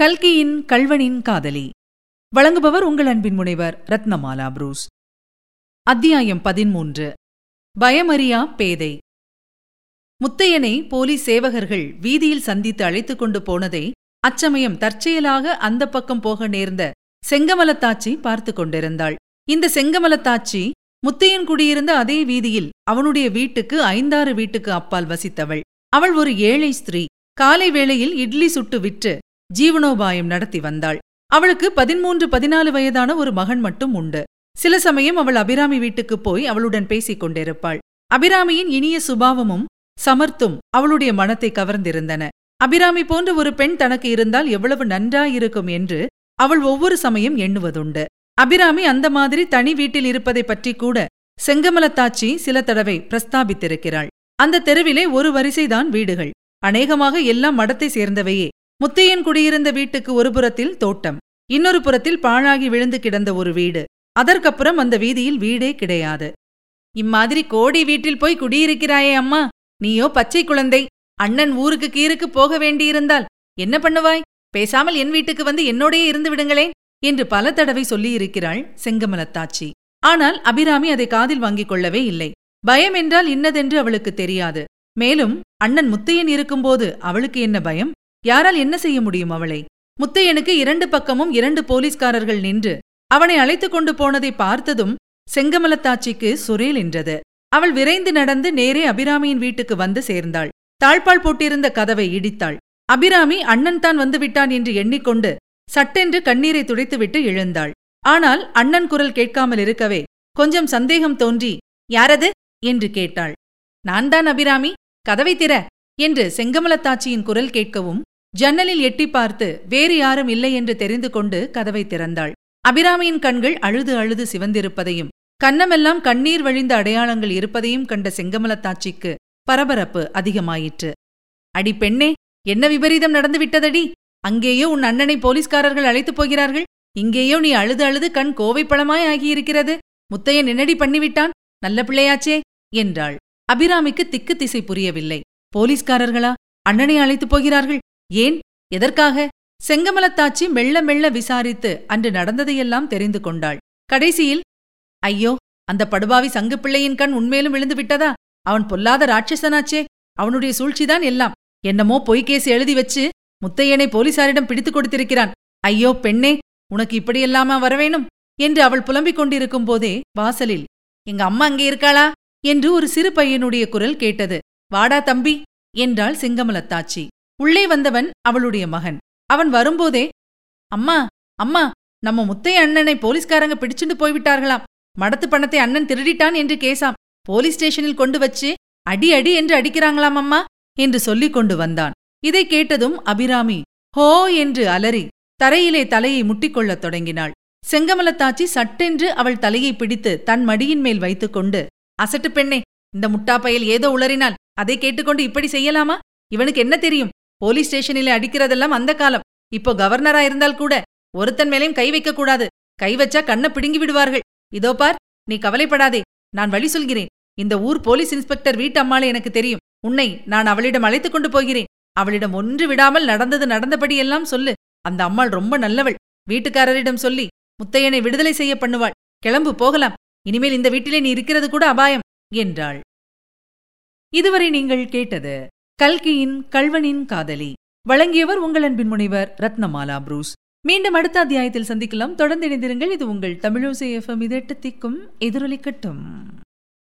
கல்கியின் கல்வனின் காதலி. வழங்குபவர் உங்கள் அன்பின் முனைவர் ரத்னமாலா புரூஸ். அத்தியாயம் பதிமூன்று பயமறியா பேதை. முத்தையனை போலீஸ் சேவகர்கள் வீதியில் சந்தித்து அழைத்துக் கொண்டு போனதை அச்சமயம் தற்செயலாக அந்த பக்கம் போக நேர்ந்த செங்கமலத்தாச்சி பார்த்து கொண்டிருந்தாள். இந்த செங்கமலத்தாச்சி முத்தையன் குடியிருந்த அதே வீதியில் அவனுடைய வீட்டுக்கு ஐந்தாறு வீட்டுக்கு அப்பால் வசித்தவள். அவள் ஒரு ஏழை ஸ்திரீ. காலை வேளையில் இட்லி சுட்டு விற்று ஜீவனோபாயம் நடத்தி வந்தாள். அவளுக்கு பதிமூன்று பதினாலு வயதான ஒரு மகன் மட்டும் உண்டு. சில சமயம் அவள் அபிராமி வீட்டுக்குப் போய் அவளுடன் பேசிக் கொண்டிருப்பாள். அபிராமியின் இனிய சுபாவமும் சமர்த்தும் அவளுடைய மனத்தை கவர்ந்திருந்தன. அபிராமி போன்ற ஒரு பெண் தனக்கு இருந்தால் எவ்வளவு நன்றாயிருக்கும் என்று அவள் ஒவ்வொரு சமயம் எண்ணுவதுண்டு. அபிராமி அந்த மாதிரி தனி வீட்டில் இருப்பதை பற்றி கூட செங்கமலத்தாச்சி சில தடவை பிரஸ்தாபித்திருக்கிறாள். அந்த தெருவிலே ஒரு வரிசைதான் வீடுகள். அநேகமாக எல்லாம் மடத்தை சேர்ந்தவையே. முத்தையன் குடியிருந்த வீட்டுக்கு ஒரு புறத்தில் தோட்டம். இன்னொரு புறத்தில் பாழாகி விழுந்து கிடந்த ஒரு வீடு. அதற்கப்புறம் அந்த வீதியில் வீடே கிடையாது. இம்மாதிரி கோடி வீட்டில் போய் குடியிருக்கிறாயே அம்மா. நீயோ பச்சை குழந்தை. அண்ணன் ஊருக்கு கீருக்கு போக வேண்டியிருந்தால் என்ன பண்ணுவாய்? பேசாமல் என் வீட்டுக்கு வந்து என்னோடையே இருந்து விடுங்களேன் என்று பல தடவை சொல்லியிருக்கிறாள் செங்கமலத்தாச்சி. ஆனால் அபிராமி அதை காதில் வாங்கிக் கொள்ளவே இல்லை. பயம் என்றால் இன்னதென்று அவளுக்கு தெரியாது. மேலும் அண்ணன் முத்தையன் இருக்கும்போது அவளுக்கு என்ன பயம்? யாரால் என்ன செய்ய முடியும் அவளை? முத்தையனுக்கு இரண்டு பக்கமும் இரண்டு போலீஸ்காரர்கள் நின்று அவனை அழைத்துக் கொண்டு போனதை பார்த்ததும் செங்கமலத்தாச்சிக்கு சுரேல் என்றது அவள் விரைந்து நடந்து நேரே அபிராமியின் வீட்டுக்கு வந்து சேர்ந்தாள். தாழ்பால் போட்டிருந்த கதவை இடித்தாள். அபிராமி அண்ணன் தான் வந்துவிட்டான் என்று எண்ணிக்கொண்டு சட்டென்று கண்ணீரை துடைத்துவிட்டு எழுந்தாள். ஆனால் அண்ணன் குரல் கேட்காமல் இருக்கவே கொஞ்சம் சந்தேகம் தோன்றி யாரது? என்று கேட்டாள். நான் தான் அபிராமி. கதவை திற என்று செங்கமலத்தாச்சியின் குரல் கேட்கவும் ஜன்னலில் எட்டி பார்த்து வேறு யாரும் இல்லை என்று தெரிந்து கொண்டு கதவை திறந்தாள். அபிராமியின் கண்கள் அழுது அழுது சிவந்திருப்பதையும் கன்னமெல்லாம் கண்ணீர் வழிந்த அடையாளங்கள் இருப்பதையும் கண்ட செங்கமலத்தாச்சிக்கு பரபரப்பு அதிகமாயிற்று. அடி பெண்ணே என்ன விபரீதம் நடந்துவிட்டதடி அங்கேயோ உன் அண்ணனை போலீஸ்காரர்கள் அழைத்துப் போகிறார்கள். இங்கேயோ நீ அழுது அழுது கண் கோவைப்பழமாய் ஆகியிருக்கிறது. முத்தையன் என்னடி பண்ணிவிட்டான்? நல்ல பிள்ளையாச்சே என்றாள். அபிராமிக்கு திக்கு திசை புரியவில்லை. போலீஸ்காரர்களா? அண்ணனை அழைத்துப் போகிறார்கள். ஏன்? எதற்காக? செங்கமலத்தாச்சி மெல்ல மெல்ல விசாரித்து அன்று நடந்ததையெல்லாம் தெரிந்து கொண்டாள். கடைசியில் ஐயோ அந்த படுபாவி சங்கு பிள்ளையின் கண் உண்மையிலும் விழுந்து விட்டதா? அவன் பொல்லாத ராட்சசனாச்சே அவனுடைய சூழ்ச்சிதான் எல்லாம். என்னமோ பொய்கேசி எழுதி வச்சு முத்தையனை போலீசாரிடம் பிடித்துக் கொடுத்திருக்கிறான். ஐயோ பெண்ணே உனக்கு இப்படியெல்லாமா வரவேணும்? என்று அவள் புலம்பிக் கொண்டிருக்கும் போதே வாசலில் எங்க அம்மா அங்கே இருக்காளா? என்று ஒரு சிறு பையனுடைய குரல் கேட்டது. வாடா தம்பி என்றாள் சிங்கமலத்தாச்சி. உள்ளே வந்தவன் அவளுடைய மகன். அவன் வரும்போதே அம்மா அம்மா நம்ம முத்தைய அண்ணனை போலீஸ்காரங்க பிடிச்சுண்டு போய்விட்டார்களாம். மடத்து பணத்தை அண்ணன் திருடிட்டான் என்று கேசாம். போலீஸ் ஸ்டேஷனில் கொண்டு வச்சு அடி அடி என்று அடிக்கிறாங்களாம் அம்மா என்று சொல்லிக் கொண்டு வந்தான். இதை கேட்டதும் அபிராமி ஹோ என்று அலறி தரையிலே தலையை முட்டிக்கொள்ளத் தொடங்கினாள். செங்கமலத்தாச்சி சட்டென்று அவள் தலையை பிடித்து தன் மடியின் மேல் வைத்துக்கொண்டு அசட்டு பெண்ணே இந்த முட்டாப்பையில் ஏதோ உளறினால் அதை கேட்டுக்கொண்டு இப்படி செய்யலாமா? இவனுக்கு என்ன தெரியும்? போலீஸ் ஸ்டேஷனில அடிக்கிறதெல்லாம் அந்த காலம். இப்போ கவர்னரா இருந்தால் கூட ஒருத்தன் மேலையும் கை வைக்க கூடாது. கை வச்சா கண்ணை பிடுங்கி விடுவார்கள். இதோ பார் நீ கவலைப்படாதே நான் வழி சொல்கிறேன். இந்த ஊர் போலீஸ் இன்ஸ்பெக்டர் வீட்டு அம்மாளே எனக்கு தெரியும். உன்னை நான் அவளிடம் அழைத்துக் கொண்டு போகிறேன். அவளிடம் ஒன்று விடாமல் நடந்தது நடந்தபடியெல்லாம் சொல்லு. அந்த அம்மாள் ரொம்ப நல்லவள். வீட்டுக்காரரிடம் சொல்லி முத்தையனை விடுதலை செய்ய பண்ணுவாள். கிளம்பு போகலாம். இனிமேல் இந்த வீட்டிலே நீ இருக்கிறது கூட அபாயம் என்றாள். இதுவரை நீங்கள் கேட்டது கல்கியின் கல்வனின் காதலி. வழங்கியவர் உங்கள் அன்பின் முனைவர் ரத்னமாலா புரூஸ். மீண்டும் அடுத்த அத்தியாயத்தில் சந்திக்கலாம். தொடர்ந்து இணைந்திருங்கள். இது உங்கள் தமிழோசை எஃப்எம் இதெட்டு திக்கும் எதிரொலிக்கட்டும்.